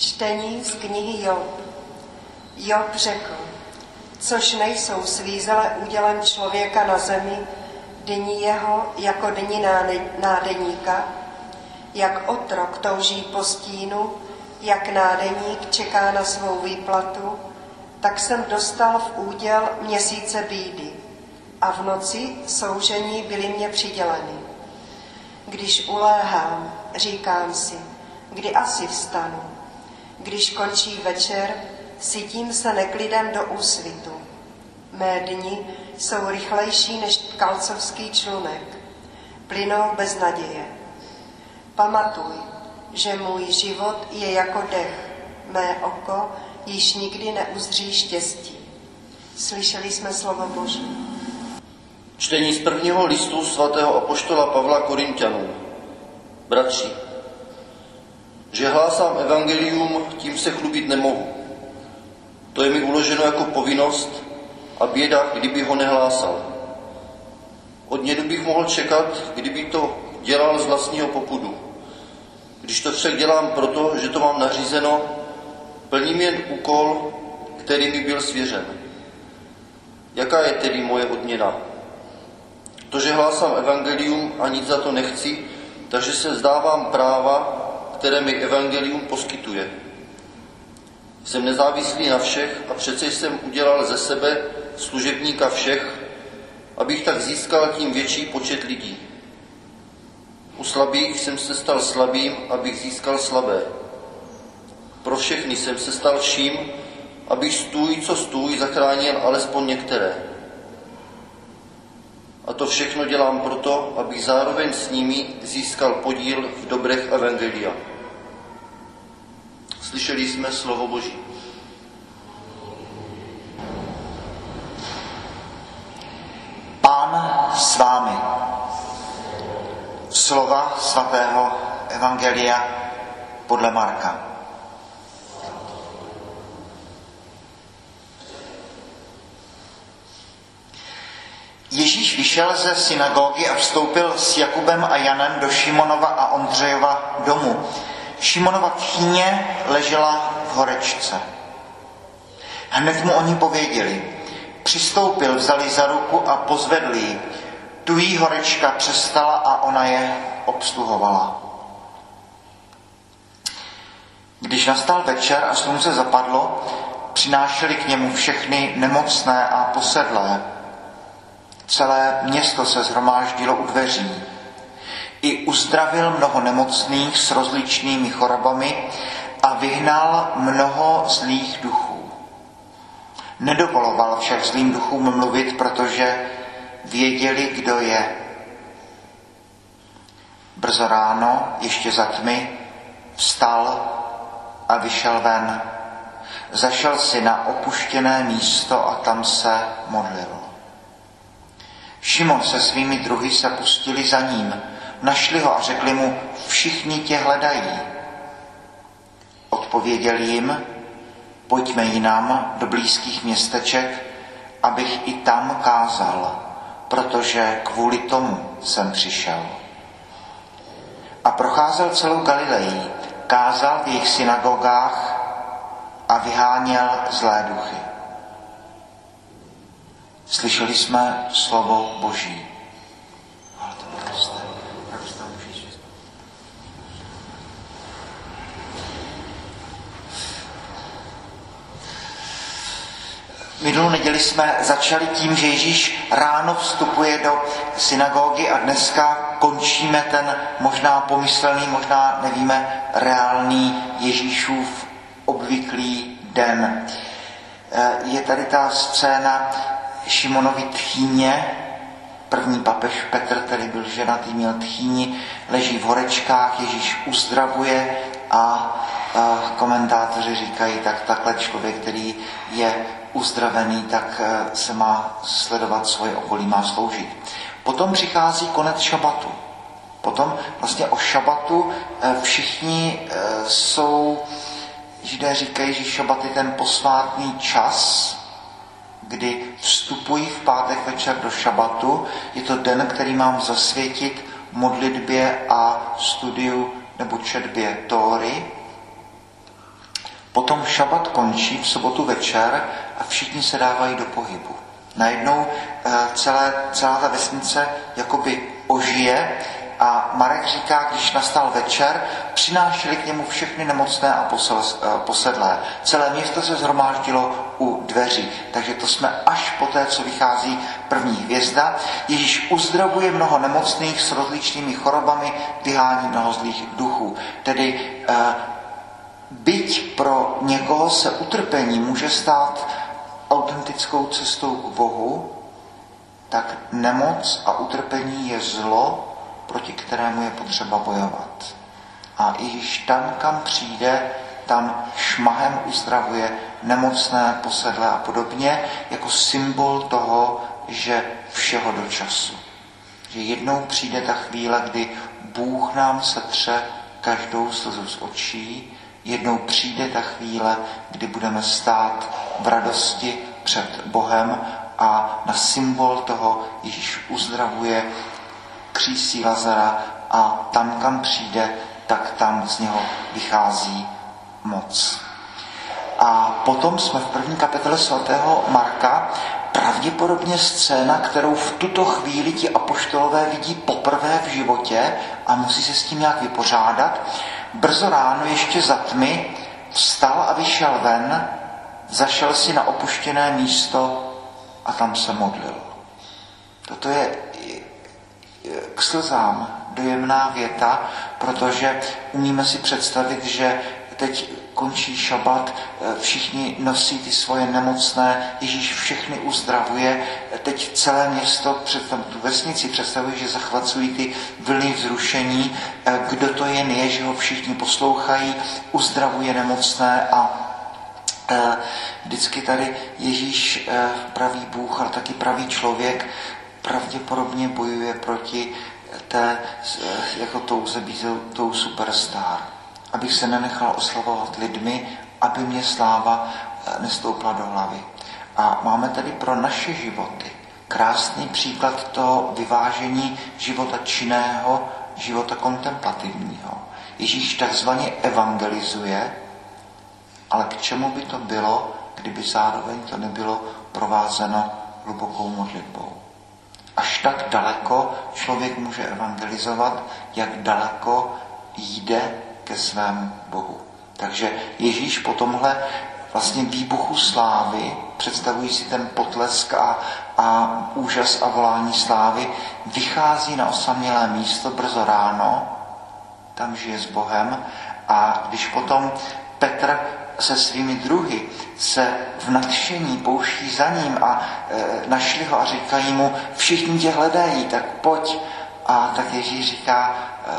Čtení z knihy Job. Job řekl, což nejsou svízele údělem člověka na zemi, dní jeho jako dní nádeníka, jak otrok touží po stínu, jak nádeník čeká na svou výplatu, tak jsem dostal v úděl měsíce bídy a v noci soužení byly mě přiděleny. Když uléhám, říkám si, kdy asi vstanu. Když končí večer, sytím se neklidem do úsvitu. Mé dni jsou rychlejší než kalcovský člunek. Plynou bez naděje. Pamatuj, že můj život je jako dech. Mé oko již nikdy neuzří štěstí. Slyšeli jsme slovo Boží. Čtení z prvního listu svatého apoštola Pavla Korintianů. Bratři, že hlásám evangelium, tím se chlubit nemohu. To je mi uloženo jako povinnost a běda, kdyby ho nehlásal. Od nědu bych mohl čekat, kdyby to dělal z vlastního popudu. Když to však dělám proto, že to mám nařízeno, plním jen úkol, který mi byl svěřen. Jaká je tedy moje odměna? To, že hlásám evangelium a nic za to nechci, takže se vzdávám práva, které mi evangelium poskytuje. Jsem nezávislý na všech a přece jsem udělal ze sebe služebníka všech, abych tak získal tím větší počet lidí. U slabých jsem se stal slabým, abych získal slabé. Pro všechny jsem se stal vším, abych stůj, co stůj, zachránil alespoň některé. A to všechno dělám proto, abych zároveň s nimi získal podíl v dobrech Evangelia. Slyšeli jsme slovo Boží. Pán s vámi. Slova svatého Evangelia podle Marka. Ježíš vyšel ze synagogy a vstoupil s Jakubem a Janem do Šimonova a Ondřejova domu. Šimonova tchýně ležela v horečce. Hned mu oni pověděli. Přistoupil, vzali za ruku a pozvedli ji. Tu jí horečka přestala a ona je obsluhovala. Když nastal večer a slunce zapadlo, přinášeli k němu všechny nemocné a posedlé Celé město se zhromáždilo u dveří. I uzdravil mnoho nemocných s rozličnými chorobami a vyhnal mnoho zlých duchů. Nedovoloval však zlým duchům mluvit, protože věděli, kdo je. Brzo ráno, ještě za tmy, vstal a vyšel ven. Zašel si na opuštěné místo a tam se modlil. Šimon se svými druhy se pustili za ním, našli ho a řekli mu, všichni tě hledají. Odpověděl jim, pojďme jinam do blízkých městeček, abych i tam kázal, protože kvůli tomu jsem přišel. A procházel celou Galileji, kázal v jejich synagogách a vyháněl zlé duchy. Slyšeli jsme slovo Boží. Minulou neděli jsme začali tím, že Ježíš ráno vstupuje do synagogy a dneska končíme ten možná pomyslný, možná nevíme, reálný Ježíšův obvyklý den. Je tady ta scéna, Šimonovi tchýně, první papež Petr, který byl ženatý, měl tchýni, leží v horečkách, Ježíš uzdravuje a, a komentátoři říkají, tak takhle člověk, který je uzdravený, tak e, se má sledovat svoje okolí, má sloužit. Potom přichází konec šabatu. Potom vlastně o šabatu e, všichni e, jsou, židé říkají, že šabat je ten posvátný čas, kdy vstupuji v pátek večer do šabatu. Je to den, který mám zasvětit modlitbě a studiu nebo četbě Tóry. Potom šabat končí v sobotu večer a všichni se dávají do pohybu. Najednou eh, celé, celá ta vesnice jakoby ožije a Marek říká, když nastal večer, přinášeli k němu všechny nemocné a eh, posedlé. Celé město se zhromáždilo u dveří. Takže to jsme až po té, co vychází první hvězda. Ježíš uzdravuje mnoho nemocných s rozličnými chorobami, vyhání mnoho zlých duchů. Tedy eh, byť pro někoho se utrpení může stát autentickou cestou k Bohu, tak nemoc a utrpení je zlo, proti kterému je potřeba bojovat. A i když tam, kam přijde, tam šmahem uzdravuje nemocné, posedlé a podobně, jako symbol toho, že všeho do času. Že jednou přijde ta chvíle, kdy Bůh nám setře každou slzu z očí, jednou přijde ta chvíle, kdy budeme stát v radosti před Bohem a na symbol toho Ježíš uzdravuje křísí Lazara a tam, kam přijde, tak tam z něho vychází moc. A potom jsme v první kapitole svatého Marka pravděpodobně scéna, kterou v tuto chvíli ti apoštolové vidí poprvé v životě a musí se s tím nějak vypořádat. Brzo ráno ještě za tmy vstal a vyšel ven, zašel si na opuštěné místo a tam se modlil. Toto je k slzám dojemná věta, protože umíme si představit, že teď končí šabat, všichni nosí ty svoje nemocné, Ježíš všechny uzdravuje, teď celé město, před tu vesnici představuje, že zachvacují ty vlny vzrušení, kdo to jen je, že ho všichni poslouchají, uzdravuje nemocné a e, vždycky tady Ježíš, pravý Bůh, ale taky pravý člověk, pravděpodobně bojuje proti té, jako touze být tou superstar. Abych se nenechal oslavovat lidmi, aby mě sláva eh, nestoupla do hlavy. A máme tedy pro naše životy krásný příklad toho vyvážení života činného, života kontemplativního. Ježíš takzvaně evangelizuje, ale k čemu by to bylo, kdyby zároveň to nebylo provázeno hlubokou modlitbou? Až tak daleko člověk může evangelizovat, jak daleko jde ke svému Bohu. Takže Ježíš po tomhle vlastně výbuchu slávy, představují si ten potlesk a, a úžas a volání slávy, vychází na osamělé místo brzo ráno, tam žije s Bohem a když potom Petr se svými druhy se v nadšení pouští za ním a e, našli ho a říkají mu, všichni tě hledají, tak pojď. A tak Ježíš říká, e,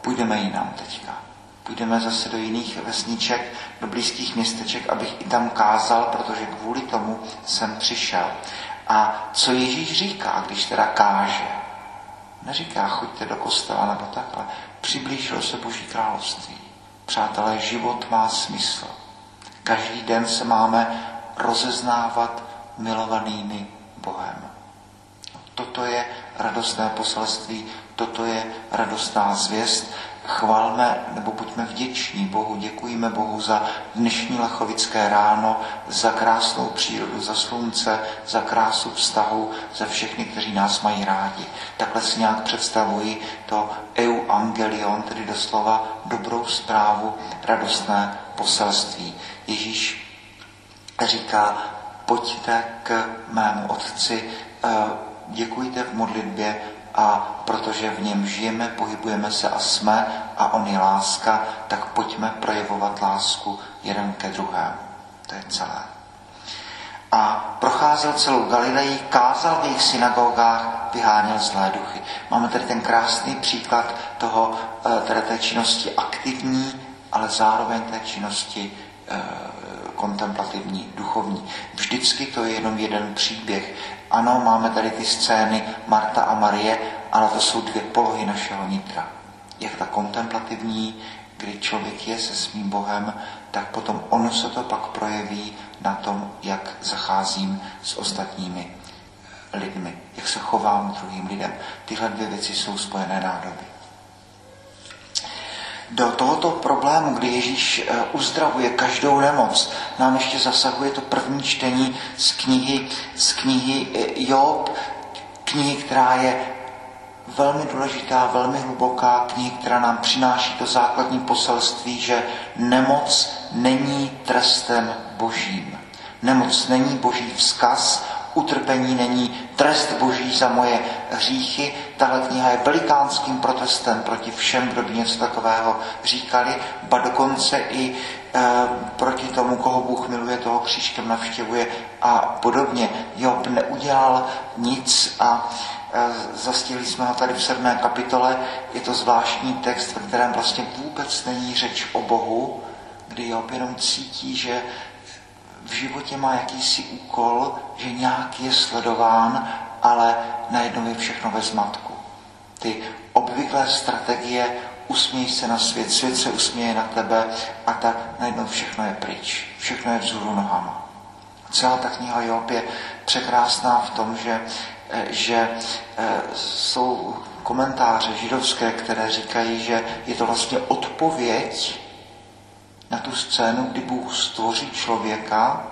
půjdeme jinam teďka. Půjdeme zase do jiných vesniček, do blízkých městeček, abych i tam kázal, protože kvůli tomu jsem přišel. A co Ježíš říká, když teda káže? Neříká, choďte do kostela nebo takhle. Přiblížilo se Boží království. Přátelé, život má smysl. Každý den se máme rozeznávat milovanými Bohem. Toto je radostné poselství, toto je radostná zvěst. Chvalme nebo buďme vděční Bohu, děkujeme Bohu za dnešní lachovické ráno, za krásnou přírodu, za slunce, za krásu vztahu, za všechny, kteří nás mají rádi. Takhle si nějak představuji to euangelion, tedy doslova dobrou zprávu, radostné poselství. Ježíš říká, pojďte k mému otci, eh, děkujte v modlitbě a protože v něm žijeme, pohybujeme se a jsme a on je láska, tak pojďme projevovat lásku jeden ke druhému. To je celé. A procházel celou Galileji, kázal v jejich synagogách, vyháněl zlé duchy. Máme tady ten krásný příklad toho, eh, tedy té činnosti aktivní, ale zároveň té činnosti Eh, kontemplativní, duchovní. Vždycky to je jenom jeden příběh. Ano, máme tady ty scény Marta a Marie, ale to jsou dvě polohy našeho nitra. Jak ta kontemplativní, kdy člověk je se svým Bohem, tak potom ono se to pak projeví na tom, jak zacházím s ostatními lidmi, jak se chovám druhým lidem. Tyhle dvě věci jsou spojené nádoby. Do tohoto problému, kdy Ježíš eh, uzdravuje každou nemoc, nám ještě zasahuje to první čtení z knihy, z knihy eh, Job, knihy, která je velmi důležitá, velmi hluboká kniha, která nám přináší to základní poselství, že nemoc není trestem božím. Nemoc není boží vzkaz, utrpení není trest boží za moje hříchy. Tahle kniha je velikánským protestem proti všem, kdo by něco takového říkali, ba dokonce i e, proti tomu, koho Bůh miluje, toho křížkem navštěvuje a podobně. Job neudělal nic a e, zastihli jsme ho tady v sedmé kapitole. Je to zvláštní text, ve kterém vlastně vůbec není řeč o Bohu, kdy Job jenom cítí, že v životě má jakýsi úkol, že nějak je sledován, ale najednou je všechno ve zmatku. Ty obvyklé strategie usměj se na svět, svět se usměje na tebe a tak najednou všechno je pryč. Všechno je vzhůru nohama. Celá ta kniha Job je překrásná v tom, že, eh, že eh, jsou komentáře židovské, které říkají, že je to vlastně odpověď na tu scénu, kdy Bůh stvoří člověka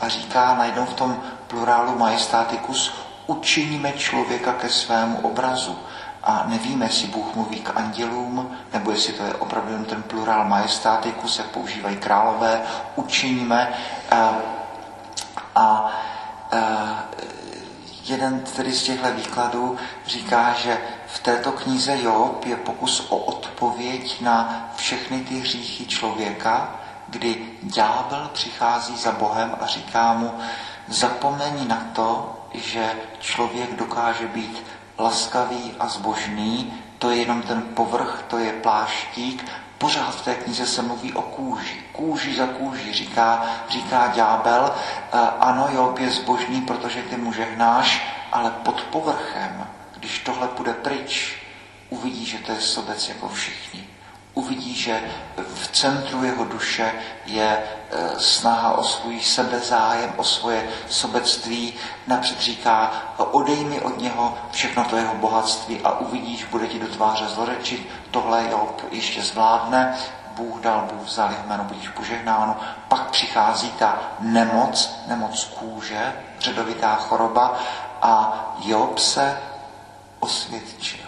a říká najednou v tom plurálu majestaticus, učiníme člověka ke svému obrazu. A nevíme, jestli Bůh mluví k andělům, nebo jestli to je opravdu ten plurál majestaticus, jak používají králové, učiníme. A, a, a jeden tedy z těchto výkladů říká, že v této knize Job je pokus o odpověď na všechny ty hříchy člověka, kdy ďábel přichází za Bohem a říká mu, zapomeň na to, že člověk dokáže být laskavý a zbožný, to je jenom ten povrch, to je pláštík, Pořád v té knize se mluví o kůži. Kůži za kůži, říká, říká ďábel. Ano, Job je zbožný, protože ty mu žehnáš, ale pod povrchem když tohle bude pryč, uvidí, že to je sobec jako všichni. Uvidí, že v centru jeho duše je e, snaha o svůj sebezájem, o svoje sobectví. Napřed říká, odej mi od něho všechno to jeho bohatství a uvidíš, bude ti do tváře zlorečit. Tohle Job ještě zvládne. Bůh dal, Bůh vzal, jméno budíš požehnáno. Pak přichází ta nemoc, nemoc kůže, řadovitá choroba a Job se osvědčil.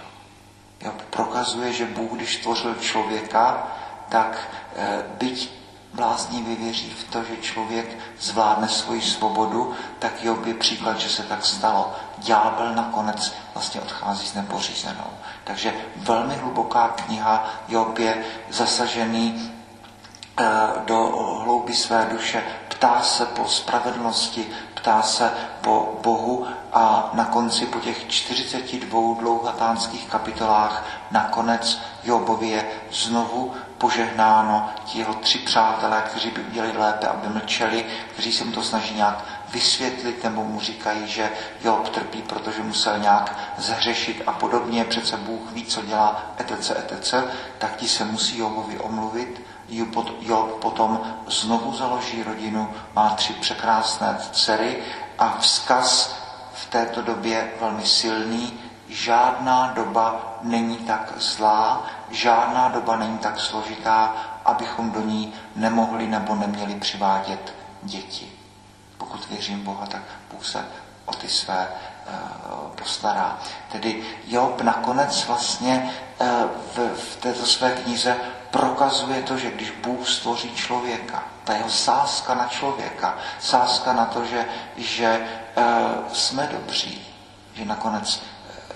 Jo, prokazuje, že Bůh, když tvořil člověka, tak e, byť bláznivě věří v to, že člověk zvládne svoji svobodu, tak Job je příklad, že se tak stalo. Ďábel nakonec vlastně odchází s nepořízenou. Takže velmi hluboká kniha Job je zasažený e, do hlouby své duše, ptá se po spravedlnosti, ptá se po Bohu a na konci po těch 42 dlouhatánských kapitolách nakonec Jobovi je znovu požehnáno ti jeho tři přátelé, kteří by udělali lépe, aby mlčeli, kteří se mu to snaží nějak vysvětlit, nebo mu říkají, že Job trpí, protože musel nějak zhřešit a podobně, přece Bůh ví, co dělá, etc., etc., tak ti se musí Jobovi omluvit Job potom znovu založí rodinu, má tři překrásné dcery a vzkaz v této době velmi silný, žádná doba není tak zlá, žádná doba není tak složitá, abychom do ní nemohli nebo neměli přivádět děti. Pokud věřím Boha, tak Bůh se o ty své uh, postará. Tedy Job nakonec vlastně uh, v, v této své knize prokazuje to, že když Bůh stvoří člověka, ta jeho sázka na člověka, sázka na to, že, že e, jsme dobří, že nakonec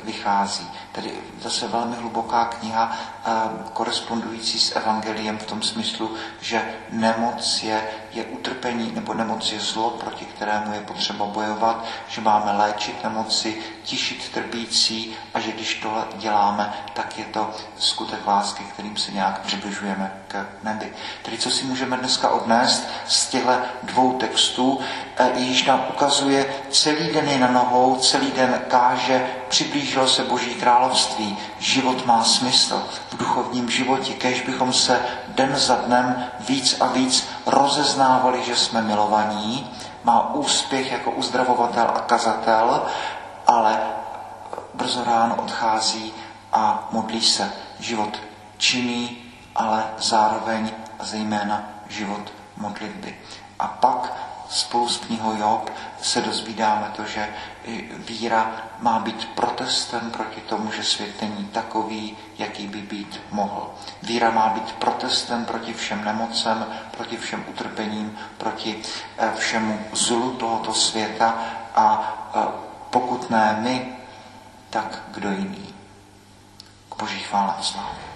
vychází. Tedy zase velmi hluboká kniha, eh, korespondující s evangeliem v tom smyslu, že nemoc je, je utrpení nebo nemoc je zlo, proti kterému je potřeba bojovat, že máme léčit nemoci, tišit trpící a že když tohle děláme, tak je to skutek lásky, kterým se nějak přibližujeme k nebi. Tedy co si můžeme dneska odnést z těchto dvou textů? Eh, Ježíš nám ukazuje, celý den je na nohou, celý den káže, přiblížilo se Boží království, život má smysl v duchovním životě, kež bychom se den za dnem víc a víc rozeznávali, že jsme milovaní, má úspěch jako uzdravovatel a kazatel, ale brzo ráno odchází a modlí se. Život činný, ale zároveň a zejména život modlitby. A pak spolu s knihou Job se dozvídáme to, že víra má být protestem proti tomu, že svět není takový, jaký by být mohl. Víra má být protestem proti všem nemocem, proti všem utrpením, proti eh, všemu zlu tohoto světa a eh, pokud ne my, tak kdo jiný. K boží chvále a slávě.